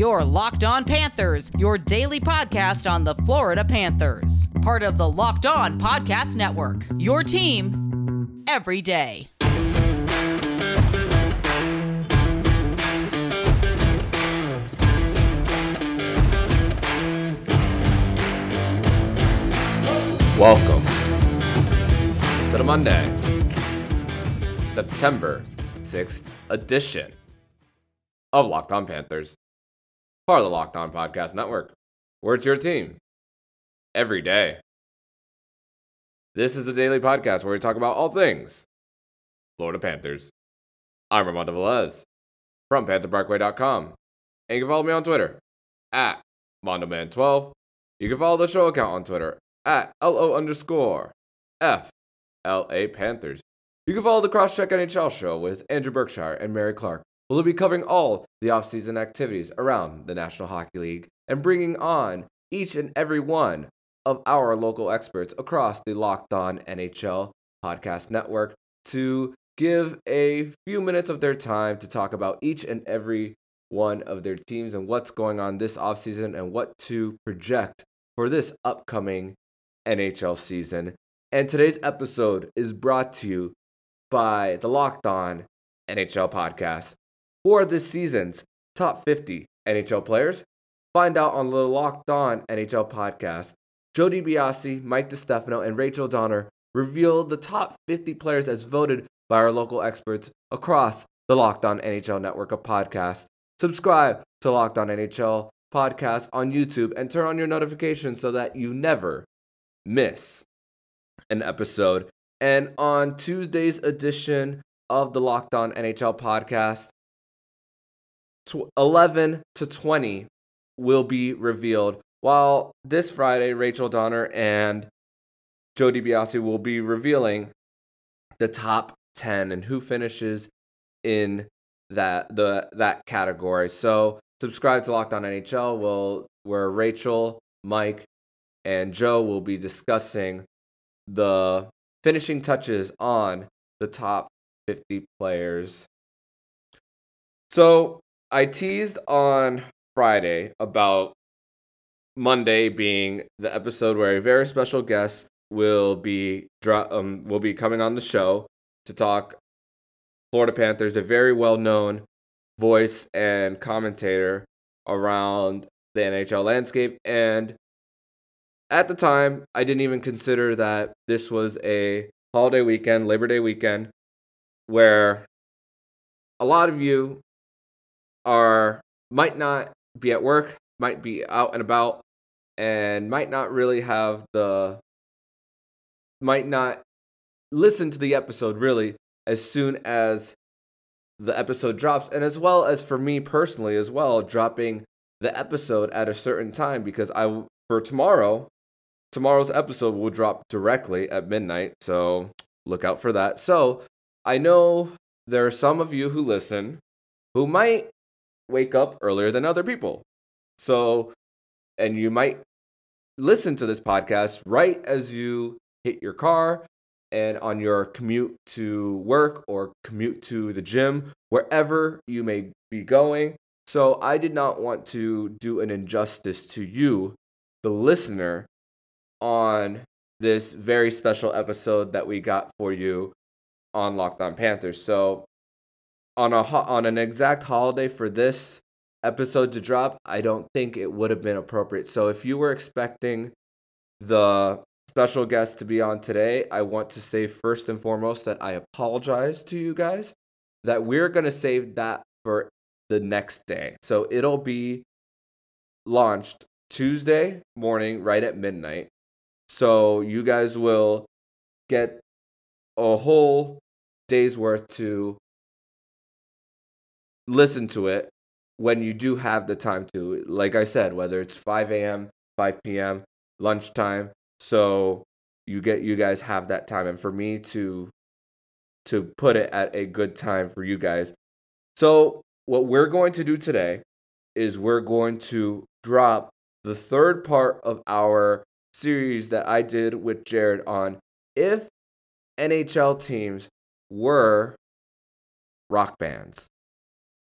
Your Locked On Panthers, your daily podcast on the Florida Panthers. Part of the Locked On Podcast Network. Your team every day. Welcome to the Monday, September 6th edition of Locked On Panthers, part of the Locked On Podcast Network, where it's your team every day. This is the daily podcast where we talk about all things Florida Panthers. I'm Armando Velez from PantherParkway.com. And you can follow me on Twitter at MondoMan12. You can follow the show account on Twitter at LO underscore FLA Panthers. You can follow the Crosscheck NHL show with Andrew Berkshire and Mary Clark. We'll be covering all the offseason activities around the National Hockey League and bringing on each and every one of our local experts across the Locked On NHL podcast network to give a few minutes of their time to talk about each and every one of their teams and what's going on this offseason and what to project for this upcoming NHL season. And today's episode is brought to you by the Locked On NHL podcast. For this season's top 50 NHL players, find out on the Locked On NHL podcast. Jody DiBiase, Mike DiStefano, and Rachel Donner reveal the top 50 players as voted by our local experts across the Locked On NHL network of podcasts. Subscribe to Locked On NHL podcast on YouTube and turn on your notifications so that you never miss an episode. And on Tuesday's edition of the Locked On NHL podcast, tw- 11 to 20 will be revealed. While this Friday, Rachel Donner and Joe DiBiase will be revealing the top 10 and who finishes in that the that category. So subscribe to Locked On NHL, will where Rachel, Mike, and Joe will be discussing the finishing touches on the top 50 players. So I teased on Friday about Monday being the episode where a very special guest will be um, will be coming on the show to talk Florida Panthers, a very well known voice and commentator around the NHL landscape. And at the time, I didn't even consider that this was a holiday weekend, Labor Day weekend, where a lot of you are might not be at work, might be out and about, and might not really have the might not listen to the episode really as soon as the episode drops and as well as for me personally as well dropping the episode at a certain time because I for tomorrow tomorrow's episode will drop directly at midnight so look out for that. So I know there are some of you who listen who might wake up earlier than other people so and you might listen to this podcast right as you hit your car and on your commute to work or commute to the gym, wherever you may be going. So I did not want to do an injustice to you, the listener, on this very special episode that we got for you on Locked On Panthers. So on a on an exact holiday for this episode to drop, I don't think it would have been appropriate. So if you were expecting the special guest to be on today, I want to say first and foremost that I apologize to you guys that we're going to save that for the next day. So it'll be launched Tuesday morning right at midnight. So you guys will get a whole day's worth to listen to it when you do have the time to. Like I said, whether it's 5 a.m., 5 p.m., lunchtime, so you get you guys have that time and for me to to put it at a good time for you guys. So what we're going to do today is we're going to drop the third part of our series that I did with Jared on if NHL teams were rock bands.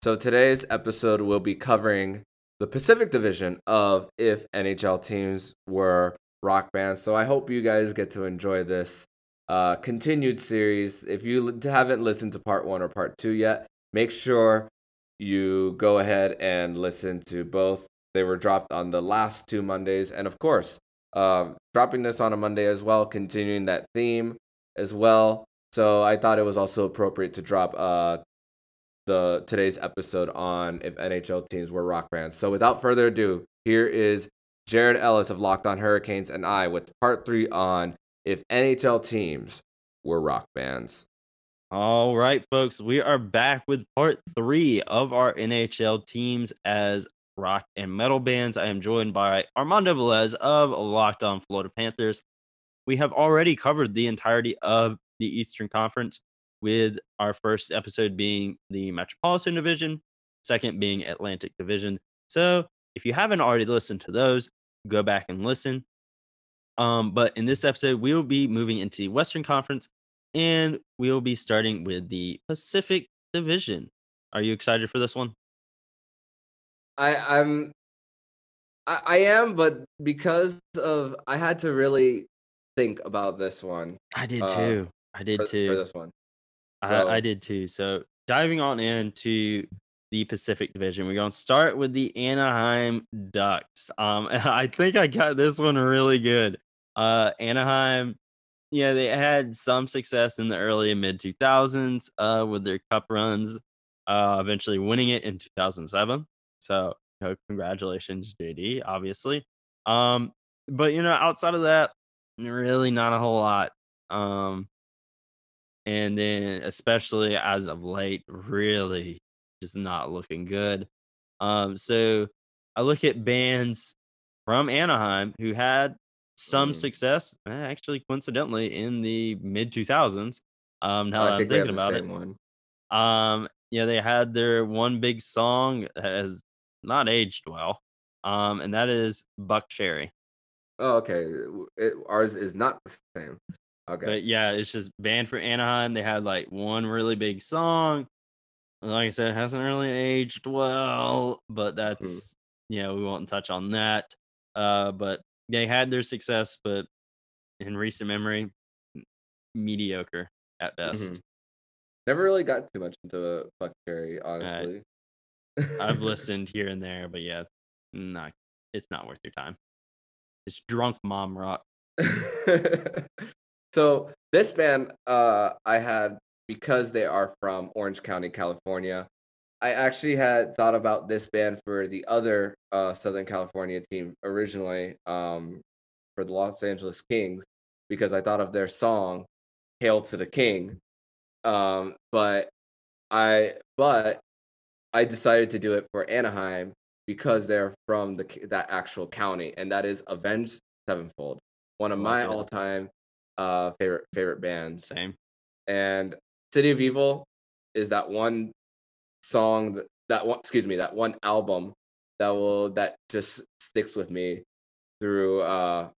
So today's episode will be covering the Pacific Division of if NHL teams were rock bands. So I hope you guys get to enjoy this uh, continued series. If you haven't listened to part one or part two yet, make sure you go ahead and listen to both. They were dropped on the last two Mondays. And of course, uh, dropping this on a Monday as well, continuing that theme as well. So I thought it was also appropriate to drop uh, the today's episode on if NHL teams were rock bands. So without further ado, here is Jared Ellis of Locked On Hurricanes and I with part three on if NHL teams were rock bands. All right, folks, we are back with part three of our NHL teams as rock and metal bands. I am joined by Armando Velez of Locked On Florida Panthers. We have already covered the entirety of the Eastern Conference, with our first episode being the Metropolitan Division, second being Atlantic Division. So if you haven't already listened to those, go back and listen. Um, but in this episode, we will be moving into the Western Conference and we will be starting with the Pacific Division. Are you excited for this one? I, I'm I, I am, but because of I had to really think about this one. I did uh, too. I did for, too. For this one. So. I, I did too. So diving on into the Pacific Division. We're going to start with the Anaheim Ducks. Um, I think I got this one really good. Uh, Anaheim, yeah, they had some success in the early and mid 2000s uh, with their cup runs, uh, eventually winning it in 2007. So, you know, congratulations, JD, obviously. Um, but, you know, outside of that, really not a whole lot. Um, and then, especially as of late, really just not looking good. Um, so I look at bands from Anaheim who had some mm. success, eh, actually, coincidentally, in the mid 2000s. Um, now oh, that I'm thinking about it, one. um, yeah, they had their one big song that has not aged well, um, and that is Buckcherry. Oh, okay. It, ours is not the same. Okay. But yeah, it's just banned for Anaheim. They had like one really big song. Like I said, it hasn't really aged well, but hmm. that's mm. you know, we won't touch on that. Uh, but they had their success, but in recent memory, mediocre at best. Mm-hmm. Never really got too much into Buckcherry, honestly. Uh, I've listened here and there, but yeah, not it's not worth your time. It's drunk mom rock. So this band, uh, I had because they are from Orange County, California. I actually had thought about this band for the other uh, Southern California team originally, um, for the Los Angeles Kings, because I thought of their song "Hail to the King," um, but I but I decided to do it for Anaheim because they're from the that actual county, and that is Avenged Sevenfold, one of my all time uh favorite favorite bands. Same. And City of Evil is that one song that, that one excuse me, that one album that will that just sticks with me through uh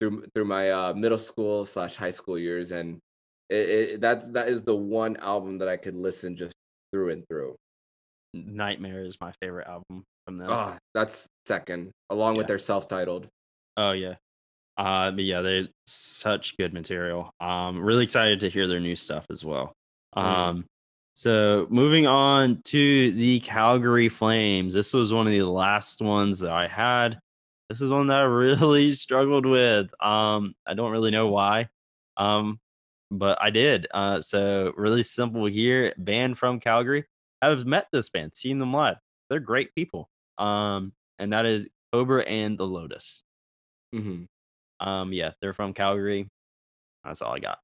through through my uh middle school slash high school years and it, it that's that is the one album that I could listen just through and through. Nightmare is my favorite album from them. Oh, that's second, along yeah. with their self-titled. Oh yeah, uh, but yeah, they're such good material. Um, really excited to hear their new stuff as well. Mm. Um, so moving on to the Calgary Flames. This was one of the last ones that I had. This is one that I really struggled with. Um, I don't really know why. Um, but I did. Uh, so really simple here. Band from Calgary. I've met this band, seen them live. They're great people. Um, and that is Cobra and the Lotus. Mm-hmm. Um, yeah, they're from Calgary. That's all I got.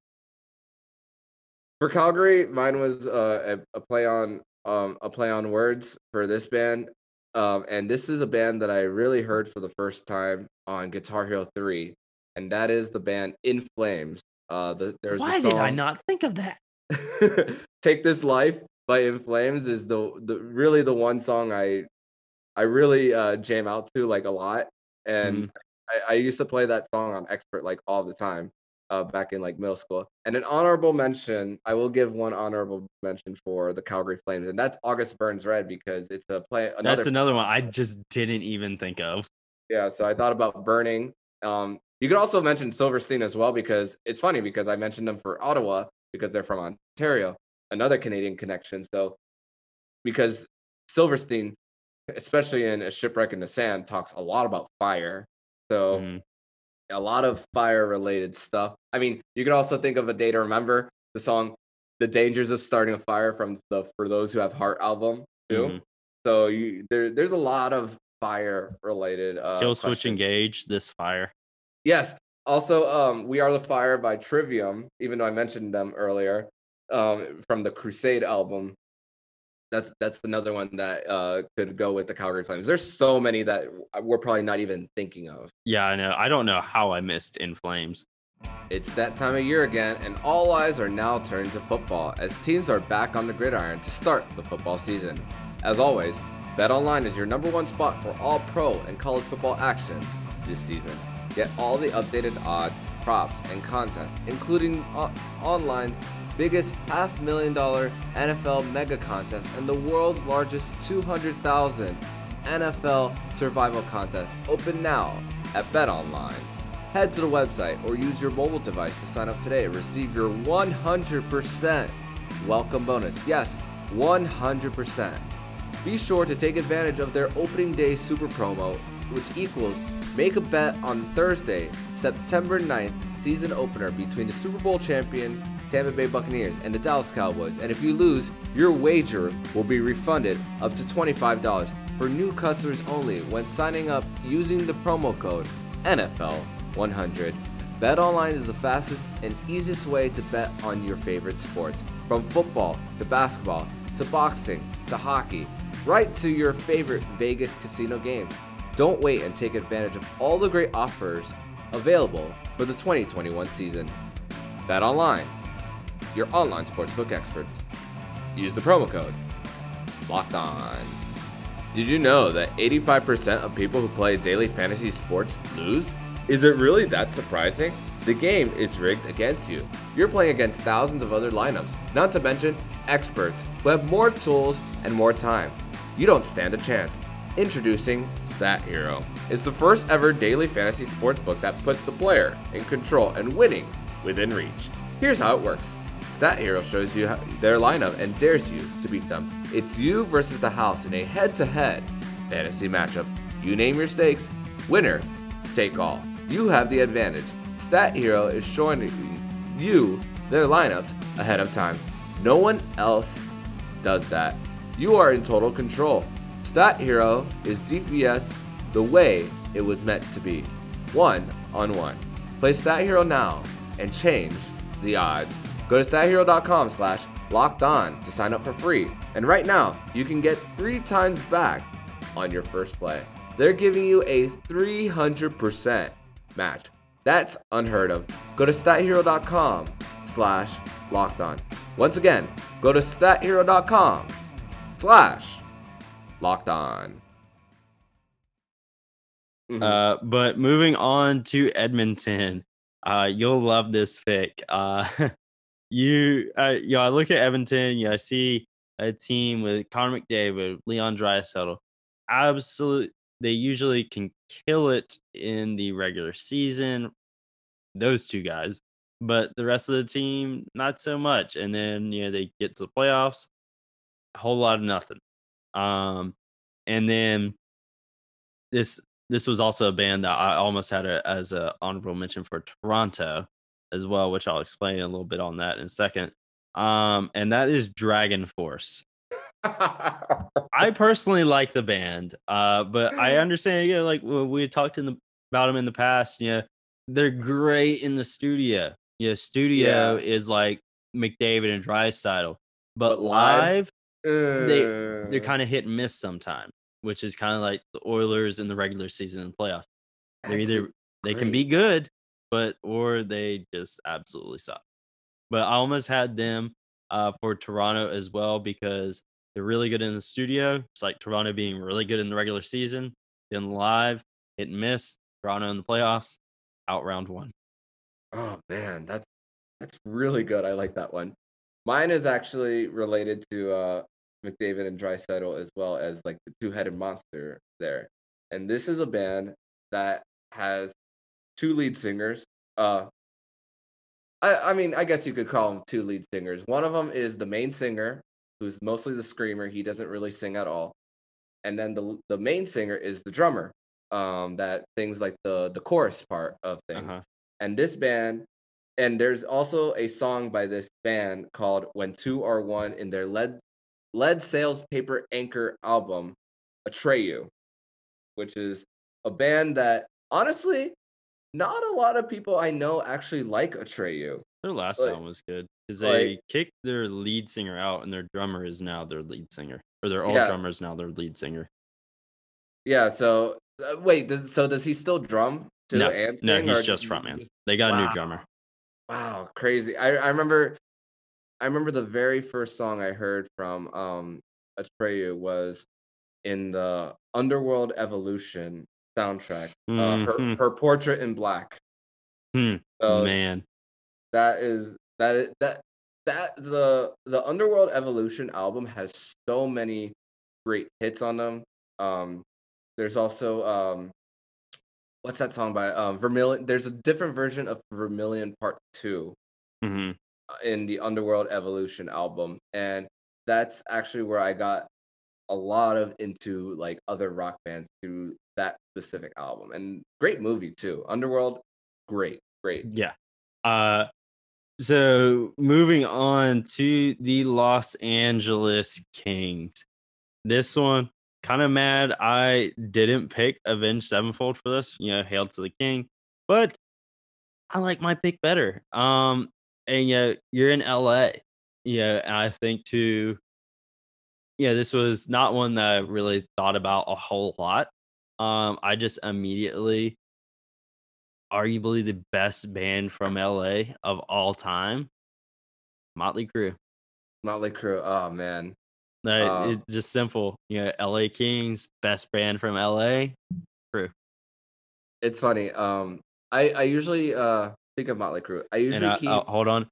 For Calgary, mine was uh, a, a play on um, a play on words for this band. Um, and this is a band that I really heard for the first time on Guitar Hero 3, and that is the band In Flames. Uh, the, there's Why did I not think of that? Take This Life by In Flames is the, the really the one song I I really uh, jam out to like a lot. And mm. I, I used to play that song on expert like all the time. uh, back in like middle school. And an honorable mention, I will give one honorable mention for the Calgary Flames, and that's August Burns Red because it's a play. Another That's another one I just didn't even think of. Yeah, so I thought about burning. Um, you could also mention Silverstein as well because it's funny because I mentioned them for Ottawa because they're from Ontario, another Canadian connection. So because Silverstein, especially in a shipwreck in the sand, talks a lot about fire. So Mhm. a lot of fire related stuff. I mean, you could also think of a day to remember the song "The Dangers of Starting a Fire" from the "For Those Who Have Heart" album too. Mhm. So you there, there's a lot of fire related. Uh, Kill switch questions. engage this fire. Yes. Also, um, "We Are the Fire" by Trivium, even though I mentioned them earlier, um, from the Crusade album. That's that's another one that uh, could go with the Calgary Flames. There's so many that we're probably not even thinking of. Yeah, I know. I don't know how I missed In Flames. It's that time of year again, and all eyes are now turned to football as teams are back on the gridiron to start the football season. As always, BetOnline is your number one spot for all pro and college football action this season. Get all the updated odds, props, and contests, including o- online's biggest half million dollar NFL mega contest and the world's largest 200,000 NFL survival contest open now at BetOnline. Head to the website or use your mobile device to sign up today and receive your 100% welcome bonus. Yes, 100%. Be sure to take advantage of their opening day super promo, which equals make a bet on Thursday, September 9th, season opener between the Super Bowl champion Tampa Bay Buccaneers and the Dallas Cowboys. And if you lose, your wager will be refunded up to $25 for new customers only when signing up using the promo code NFL100. BetOnline is the fastest and easiest way to bet on your favorite sports, from football to basketball to boxing to hockey, right to your favorite Vegas casino games. Don't wait and take advantage of all the great offers available for the 2021 season. BetOnline, your online sportsbook experts. Use the promo code Locked On. Did you know that 85% of people who play daily fantasy sports lose? Is it really that surprising? The game is rigged against you. You're playing against thousands of other lineups, not to mention experts who have more tools and more time. You don't stand a chance. Introducing Stat Hero. It's the first ever daily fantasy sportsbook that puts the player in control and winning within reach. Here's how it works. Stat Hero shows you their lineup and dares you to beat them. It's you versus the house in a head-to-head fantasy matchup. You name your stakes. Winner, take all. You have the advantage. Stat Hero is showing you their lineups ahead of time. No one else does that. You are in total control. Stat Hero is DFS the way it was meant to be. One on one. Play Stat Hero now and change the odds. Go to stathero.com slash locked on to sign up for free. And right now, you can get three times back on your first play. They're giving you a 300% match. That's unheard of. Go to stathero.com slash locked on. Once again, go to stathero.com slash locked on. Mhm. Uh, but moving on to Edmonton, uh, you'll love this pick. Uh, you, uh, you know, I look at Edmonton, you know, I see a team with Connor McDavid, Leon Draisaitl. Absolute, they usually can kill it in the regular season. Those two guys, but the rest of the team, not so much. And then you know they get to the playoffs, a whole lot of nothing. Um, and then this this was also a band that I almost had a, as a honorable mention for Toronto as well, which I'll explain a little bit on that in a second. Um, and that is Dragon Force. I personally like the band, uh, but I understand. You know, like we talked in the, about them in the past. You know, they're great in the studio. You know, studio Yeah. is like McDavid and Draisaitl, but, But live? live they they're kind of hit and miss sometimes, which is kind of like the Oilers in the regular season and playoffs. They're either they can be good, but or they just absolutely suck. But I almost had them uh, for Toronto as well because they're really good in the studio. It's like Toronto being really good in the regular season, then live, hit and miss. Toronto in the playoffs, out round one. Oh man, that's that's really good. I like that one. Mine is actually related to uh, McDavid and Draisaitl as well as like the two-headed monster there. And this is a band that has two lead singers. Uh, I I mean I guess you could call them two lead singers. One of them is the main singer, who's mostly the screamer. He doesn't really sing at all. And then the the main singer is the drummer, um, that sings like the the chorus part of things. Uh-huh. And this band, and there's also a song by this band called "When Two Are One" in their lead Lead Sails Paper Anchor album, Atreyu, which is a band that honestly, not a lot of people I know actually like Atreyu. Their last Like- album was good because like- they kicked their lead singer out, and their drummer is now their lead singer, or their old Yeah. drummer is now their lead singer. Yeah. So uh, wait, does, so does he still drum too No, and no, he's just frontman. just- They got a new drummer. Wow, crazy. I, I remember I remember the very first song I heard from um Atreyu was in the Underworld Evolution soundtrack. Uh, her, Mhm. her portrait in black. Hmm, So Man, that is that is that that the the Underworld Evolution album has so many great hits on them. Um there's also um what's that song by um Vermilion there's a different version of Vermilion Part 2 hmm in the Underworld Evolution album, and that's actually where I got a lot of into like other rock bands through that specific album. And great movie too. Underworld, great, great. yeah. Uh, so moving on to the Los Angeles Kings. This one, kind of mad. I didn't pick Avenged Sevenfold for this. You know, hail to the king, but I like my pick better. Um, and yeah, you're in LA. Yeah, and I think too. Yeah, this was not one that I really thought about a whole lot. Um, I just immediately, arguably the best band from LA of all time, Motley Crue. Motley Crue. Oh man. That Uh, it's just simple. You know, LA Kings, best band from LA. Crue. It's funny. Um I I usually uh think of Motley Crue. I usually And I, keep uh, hold on,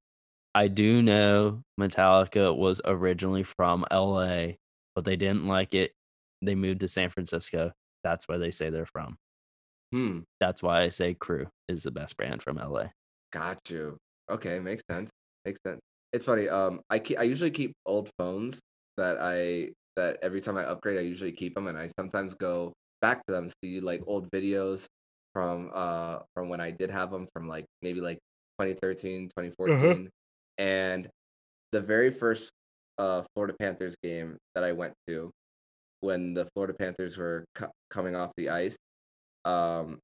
I do know Metallica was originally from LA, but they didn't like it. They moved to San Francisco. That's where they say they're from. hmm, That's why I say Crue is the best band from LA. got you. Okay, makes sense. Makes sense. It's funny. Um I keep I usually keep old phones that I that every time I upgrade I usually keep them and I sometimes go back to them see like old videos from uh from when I did have them from like maybe like 2013, 2014. And the very first uh Florida Panthers game that I went to when the Florida Panthers were co- coming off the ice um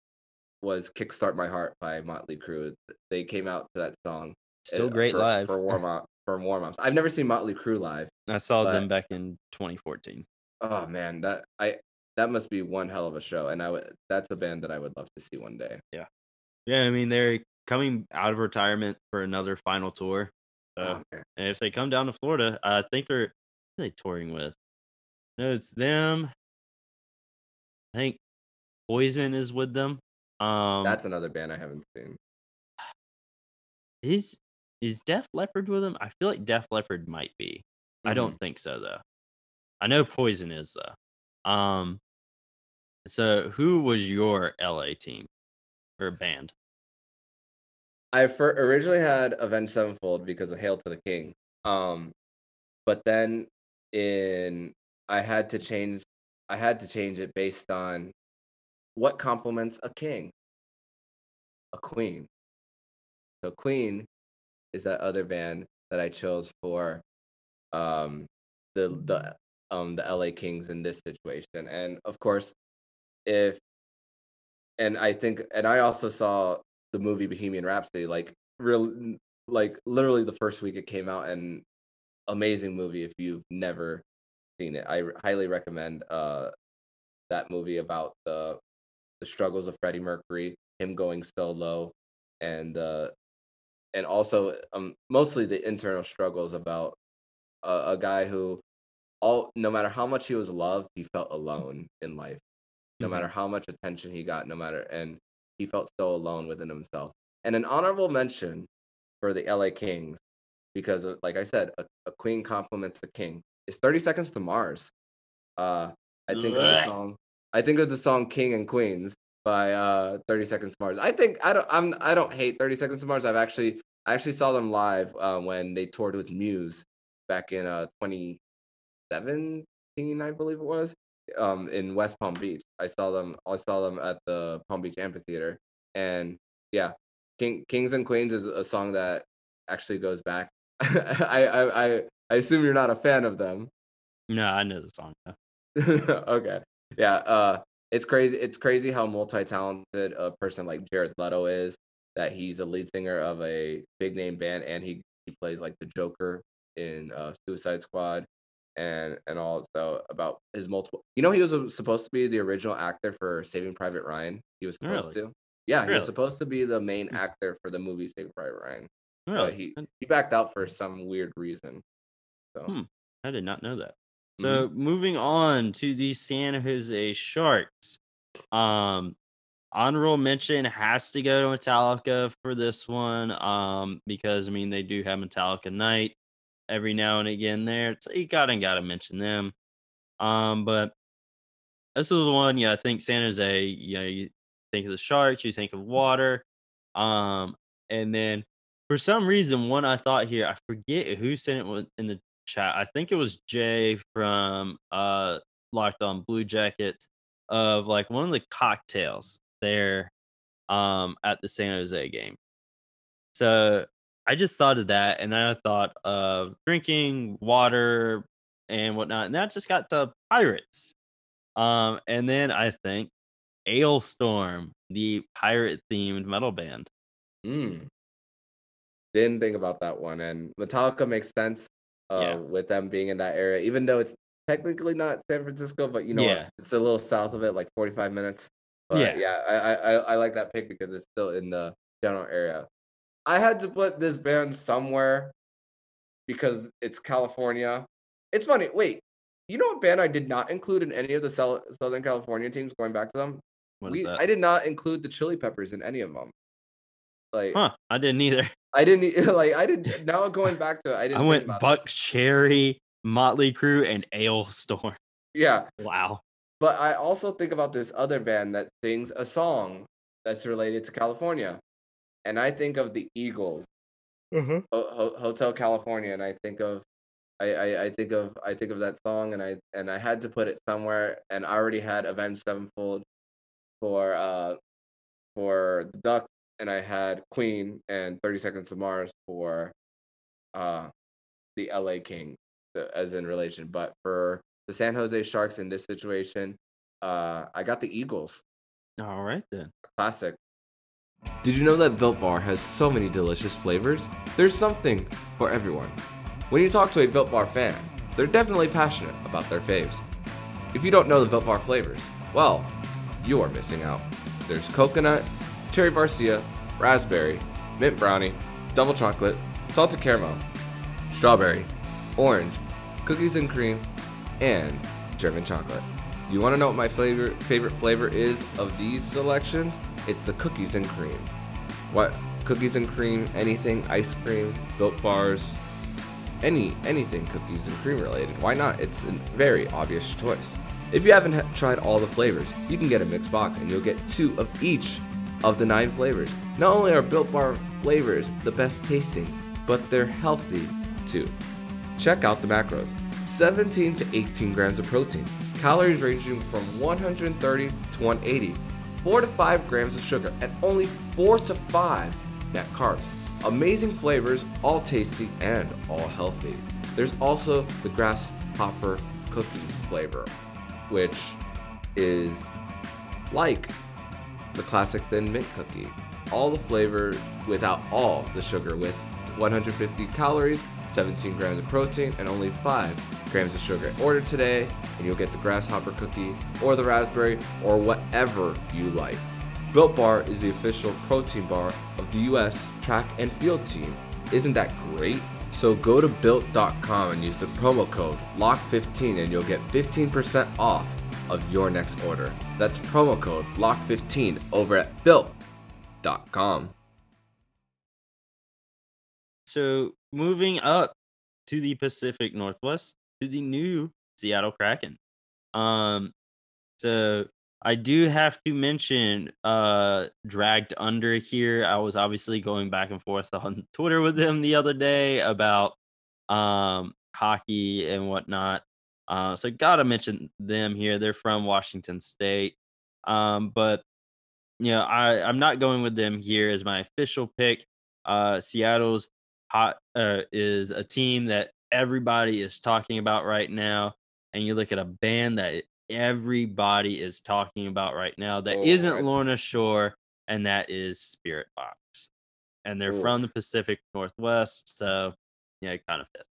was Kickstart My Heart by Motley Crue. They came out to that song Still uh, great for, live. for warm up for warm ups. I've never seen Motley Crue live. I saw them back in 2014. Oh man, that I that must be one hell of a show, and I would that's a band that I would love to see one day. Yeah, yeah, I mean they're coming out of retirement for another final tour. So Oh, and if they come down to Florida, I think they're who are they touring with. No, it's them. I think Poison is with them. Um, that's another band I haven't seen. is is Def Leppard with them? I feel like Def Leppard might be. I Mhm. don't think so though. I know Poison is though. Um, so who was your LA team or band? I fir- originally had Avenged Sevenfold because of Hail to the King. Um, but then in I had to change. I had to change it based on what complements a king. A queen. So Queen is that other band that I chose for um the the um the LA Kings in this situation. And of course, if and I think and I also saw the movie Bohemian Rhapsody like real like literally the first week it came out and amazing movie if you've never seen it. I highly recommend uh that movie about the the struggles of Freddie Mercury, him going solo and uh and also um mostly the internal struggles about a, a guy who all no matter how much he was loved, he felt alone in life. No Mhm. matter how much attention he got, no matter and he felt so alone within himself. And an honorable mention for the LA Kings, because of, like I said, a, a queen compliments the king. Is 30 Seconds to Mars. Uh, I think of the song. I think of the song King and Queens by uh 30 Seconds to Mars. I think I don't I'm I don't hate 30 Seconds to Mars. I've actually I actually saw them live uh, when they toured with Muse back in uh 2017, I believe it was, um in West Palm Beach. I saw them I saw them at the Palm Beach Amphitheater. And yeah, King Kings and Queens is a song that actually goes back. I, I I I assume you're not a fan of them. No, I know the song. okay. Yeah. Uh, it's crazy. It's crazy how multi-talented a person like Jared Leto is. That he's a lead singer of a big name band, and he he plays like the Joker in uh, Suicide Squad, and and also about his multiple. You know, he was uh, supposed to be the original actor for Saving Private Ryan. He was supposed to. Yeah, he was supposed to be the main Hmm. actor for the movie Saving Private Ryan. Really? But he he backed out for some weird reason. So Hmm. I did not know that. mhm. So moving on to the San Jose Sharks. Um honorable mention has to go to Metallica for this one. Um, because I mean they do have Metallica night every now and again there. So you gotta gotta mention them. Um, but this is the one, yeah, I think San Jose, you know, you think of the sharks, you think of water. Um, and then for some reason, one I thought here, I forget who sent it in the chat. I think it was Jay from uh Locked on Blue Jackets of like one of the cocktails there um at the San Jose game. So I just thought of that, and then I thought of drinking water and whatnot, and that just got to pirates. Um, and then I think Alestorm, the pirate themed metal band. Mm. Didn't think about that one. And Metallica makes sense uh, Yeah. with them being in that area, even though it's technically not San Francisco, but you know, Yeah. it's a little south of it, like 45 minutes. But Yeah. yeah, I, I I like that pick because it's still in the general area. I had to put this band somewhere because it's California. It's funny. Wait, you know what band I did not include in any of the Southern California teams going back to them? What We, that? I did not include the Chili Peppers in any of them. Like, huh? I didn't either. I didn't like. I didn't. Now going back to it, I didn't. I went Buck this. Cherry, Motley Crue, and Alestorm. Yeah, Wow. but I also think about this other band that sings a song that's related to California, and I think of the Eagles, Uh-huh. Ho- Ho- Hotel California, and I think of, I, I I think of I think of that song, and I and I had to put it somewhere, and I already had Avenged Sevenfold for uh for the Ducks, and I had Queen and Thirty Seconds to Mars for uh the LA King so- as in relation, but for the San Jose Sharks in this situation, uh I got the Eagles. All right then. Classic. Did you know that Built Bar has so many delicious flavors? There's something for everyone. When you talk to a Built Bar fan, they're definitely passionate about their faves. If you don't know the Built Bar flavors, well, you are missing out. There's coconut, cherry barcia, raspberry, mint brownie, double chocolate, salted caramel, strawberry, orange, cookies and cream, and German chocolate. You want to know what my favorite flavor is of these selections? It's the cookies and cream. What cookies and cream? Anything ice cream, built bars, any anything cookies and cream related. Why not? It's a very obvious choice. If you haven't ha- tried all the flavors, you can get a mixed box and you'll get two of each of the nine flavors. Not only are Built Bar flavors the best tasting, but they're healthy too. Check out the macros 17 to 18 grams of protein, calories ranging from 130 to 180, 4 to 5 grams of sugar, and only 4 to 5 net carbs. Amazing flavors, all tasty and all healthy. There's also the grasshopper cookie flavor, which is like the classic thin mint cookie. All the flavor without all the sugar with 150 calories, 17 grams of protein, and only 5 grams of sugar. Order today and you'll get the grasshopper cookie or the raspberry or whatever you like. Built Bar is the official protein bar of the US track and field team. Isn't that great? So go to built.com and use the promo code LOCK15 and you'll get 15% off of your next order. That's promo code LOCK15 over at built.com. so moving up to the Pacific Northwest to the new Seattle Kraken. Um, so I do have to mention uh dragged under here. I was obviously going back and forth on Twitter with them the other day about um hockey and whatnot. Uh, so gotta mention them here. They're from Washington State. Um, but you know, I, I'm not going with them here as my official pick. Uh Seattle's hot uh, is a team that everybody is talking about right now. And you look at a band that everybody is talking about right now that Oh, not. Lorna Shore, and that is Spirit Box. And they're from the Pacific Northwest, so yeah, it kind of fits.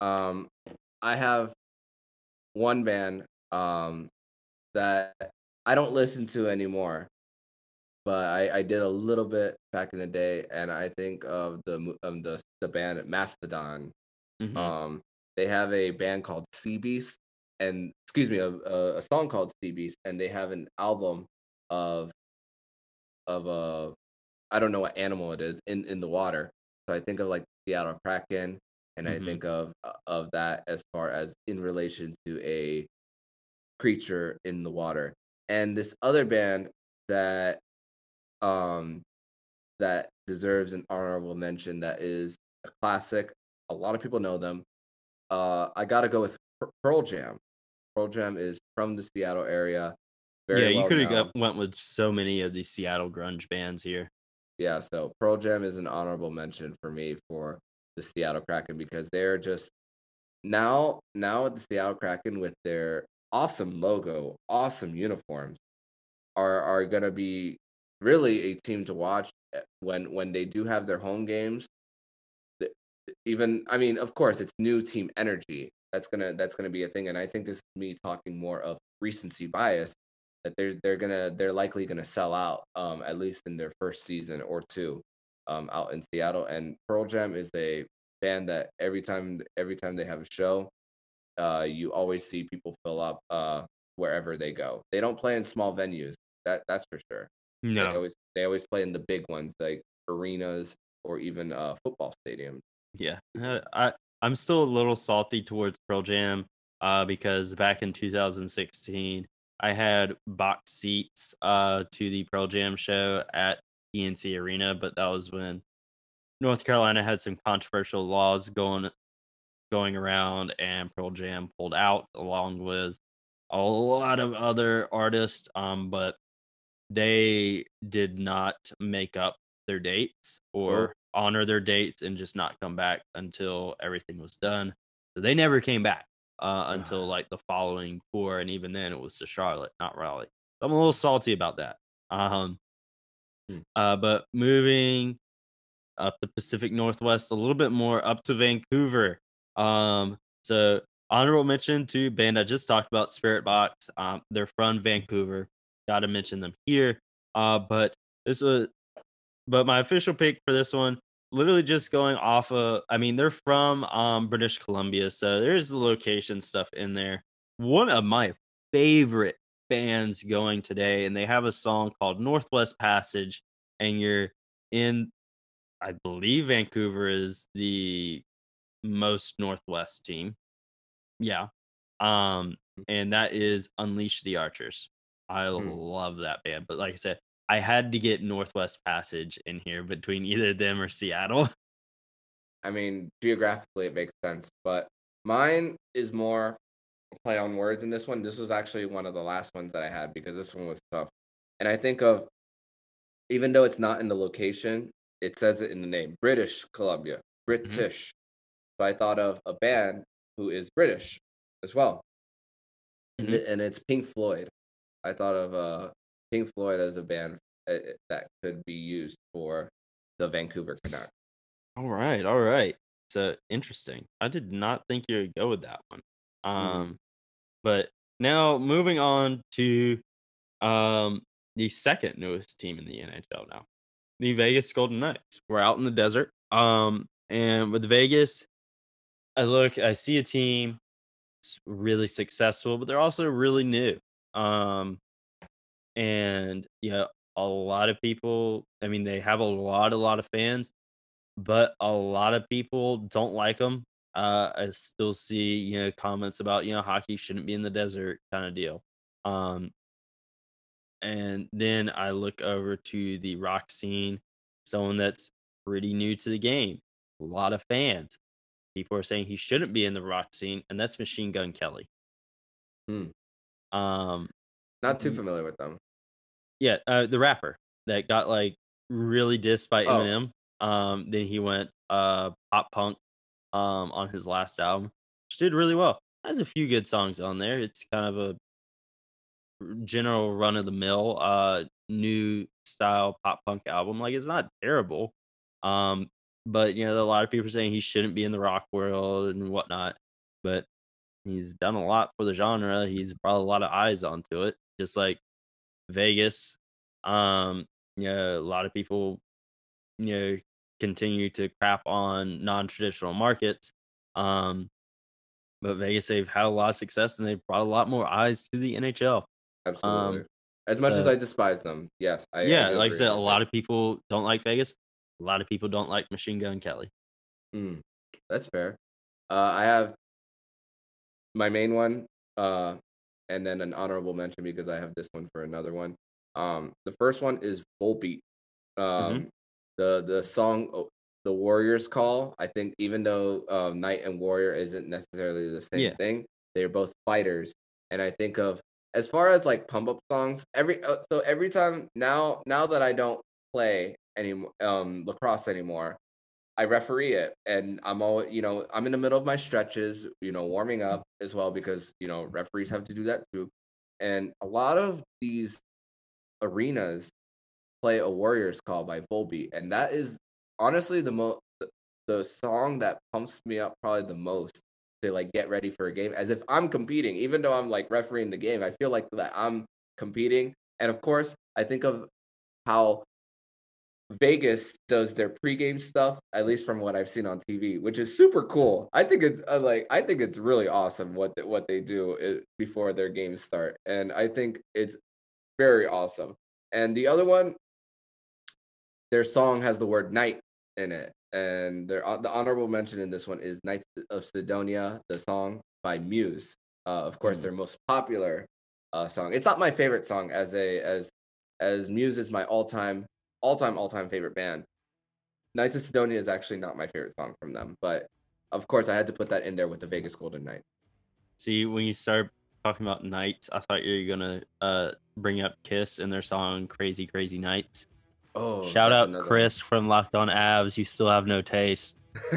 Um, I have one band um that I don't listen to anymore, but I I did a little bit back in the day, and I think of the um the the band Mastodon. Mhm. Um, they have a band called Sea Beast, and excuse me, a, a, a song called Sea Beast, and they have an album of of a I don't know what animal it is in in the water. So I think of like Seattle Kraken, and I Mhm. think of uh, of that as far as in relation to a creature in the water. And this other band that um that deserves an honorable mention that is a classic. A lot of people know them. Uh, I gotta go with Pearl Jam. Pearl Jam is from the Seattle area. Very yeah, you well could have went with so many of these Seattle grunge bands here. Yeah, so Pearl Jam is an honorable mention for me for the Seattle Kraken because they're just now now at the Seattle Kraken with their awesome logo, awesome uniforms are are gonna be really a team to watch eh, when when they do have their home games. Even I mean, of course, it's new team energy. That's gonna that's gonna be a thing, and I think this is me talking more of recency bias that they're they're gonna they're likely gonna sell out um at least in their first season or two um out in Seattle and Pearl Jam is a band that every time every time they have a show uh you always see people fill up uh wherever they go they don't play in small venues that that's for sure they No, always they always play in the big ones like arenas or even uh football stadiums Yeah, uh, I I'm still a little salty towards Pearl Jam, uh, because back in 2016 I had box seats uh to the Pearl Jam show at PNC Arena, but that was when North Carolina had some controversial laws going going around, and Pearl Jam pulled out along with a lot of other artists. Um, but they did not make up their dates or honor their dates and just not come back until everything was done. So they never came back uh, until like the following tour, and even then it was to Charlotte, not Raleigh. So I'm a little salty about that. Um, Hmm. uh, but moving up the Pacific Northwest a little bit more up to Vancouver. Um, so honorable mention to band I just talked about, Spiritbox. Um, they're from Vancouver. Got to mention them here. Uh, but this was, but my official pick for this one, literally just going off of. I mean, they're from um British Columbia, so there's the location stuff in there. One of my favorite bands going today, and they have a song called Northwest Passage, and you're in I believe Vancouver is the most northwest team. Yeah. Um and that is Unleash the Archers. I Hmm. love that band, but like I said, I had to get Northwest Passage in here between either them or Seattle. I mean, geographically it makes sense, but mine is more play on words in this one. This was actually one of the last ones that I had because this one was tough. And I think of even though it's not in the location, it says it in the name. British Columbia. British. So I thought of a band who is British as well. And, Mhm. it- and it's Pink Floyd. I thought of uh Pink Floyd as a band uh, uh, that could be used for the Vancouver Canucks. All right, all right. So interesting. I did not think you would go with that one. Um, but now moving on to um the second newest team in the NHL now, the Vegas Golden Knights. We're out in the desert. Um, and with Vegas, I look, I see a team really successful, but they're also really new. Um, and yeah, a lot of people. I mean, they have a lot, a lot of fans, but a lot of people don't like them. Uh, I still see you know comments about you know hockey shouldn't be in the desert kind of deal. Um, and then I look over to the rock scene, someone that's pretty new to the game, a lot of fans. People are saying he shouldn't be in the rock scene, and that's Machine Gun Kelly. Hmm. Um, Not too familiar with them. yeah, uh, the rapper that got like really dissed by Oh. Eminem. Um, then he went uh pop punk um on his last album, which did really well. Has a few good songs on there. It's kind of a general run of the mill uh new style pop punk album. Like it's not terrible. Um, but you know, a lot of people are saying he shouldn't be in the rock world and whatnot. But he's done a lot for the genre. He's brought a lot of eyes onto it, just like Vegas. Um, you know, a lot of people, you know, continue to crap on non-traditional markets. Um, but Vegas, they've had a lot of success and they've brought a lot more eyes to the NHL. Absolutely. Um, as much as I despise them, yes. I, I yeah, do like I said, a lot of people don't like Vegas. A lot of people don't like Machine Gun Kelly. Mm, that's fair. Uh, I have my main one, uh, and then an honorable mention because I have this one for another one. Um, the first one is Volbeat. Um, the the song oh, "The Warriors Call." I think even though uh, Knight and Warrior isn't necessarily the same Yeah. thing, they're both fighters, and I think of as far as like pump up songs. Every uh, so every time now now that I don't play any um lacrosse anymore, I referee it, and I'm all you know. I'm in the middle of my stretches, you know, warming up as well because you know referees have to do that too. And a lot of these arenas play a Warriors Call by Volbeat, and that is honestly the most the song that pumps me up probably the most to like get ready for a game as if I'm competing, even though I'm like refereeing the game. I feel like that I'm competing, and of course, I think of how Vegas does their pregame stuff, at least from what I've seen on TV, which is super cool. I think it's uh, like I think it's really awesome what th- what they do uh, before their games start, and I think it's very awesome. And the other one, their song has the word "night" in it, and their uh, the honorable mention in this one is "Knights of Cydonia," the song by Muse. Uh, of course, Mm. their most popular uh, song. It's not my favorite song as a as as Muse is my all time all time all time favorite band. Knights of Cydonia is actually not my favorite song from them, but of course I had to put that in there with the Vegas Golden Knight. See, when you start talking about nights, I thought you were gonna uh bring up Kiss and their song "Crazy Crazy Nights." Oh, Shout out Chris from Locked On Habs. You still have no taste.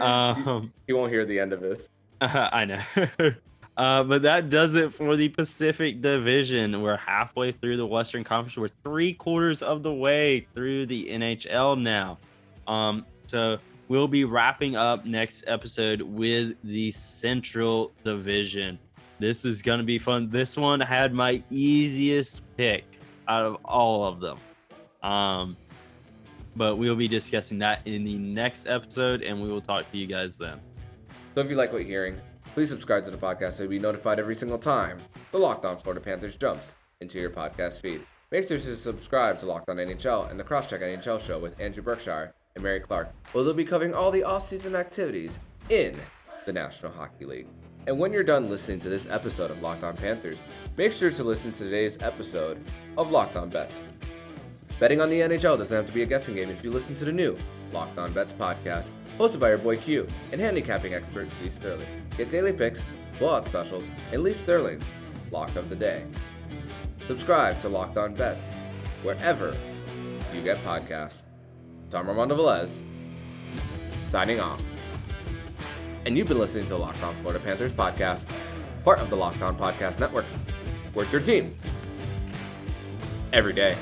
Um, you won't hear the end of this. I know. uh, but that does it for the Pacific Division. We're halfway through the Western Conference. We're three quarters of the way through the NHL now. Um, so we'll be wrapping up next episode with the Central Division. This is gonna be fun. This one had my easiest pick out of all of them. Um, but we'll be discussing that in the next episode, and we will talk to you guys then. So if you like what you're hearing, please subscribe to the podcast so you'll be notified every single time the Locked On Florida Panthers jumps into your podcast feed. Make sure to subscribe to Locked On NHL and the Crosscheck NHL show with Andrew Berkshire and Mary Clark, where they'll be covering all the off-season activities in the National Hockey League. And when you're done listening to this episode of Locked On Panthers, make sure to listen to today's episode of Locked On Bets. Betting on the NHL doesn't have to be a guessing game if you listen to the new Locked On Bets podcast, hosted by your boy Q and handicapping expert Lee Sterling. Get daily picks, blowout specials, and Lee Sterling, Lock of the Day. Subscribe to Locked On Bet wherever you get podcasts. Tom Armando Velez, signing off. And you've been listening to Locked On Florida Panthers podcast, part of the Locked On Podcast Network. Where's your team? Every day.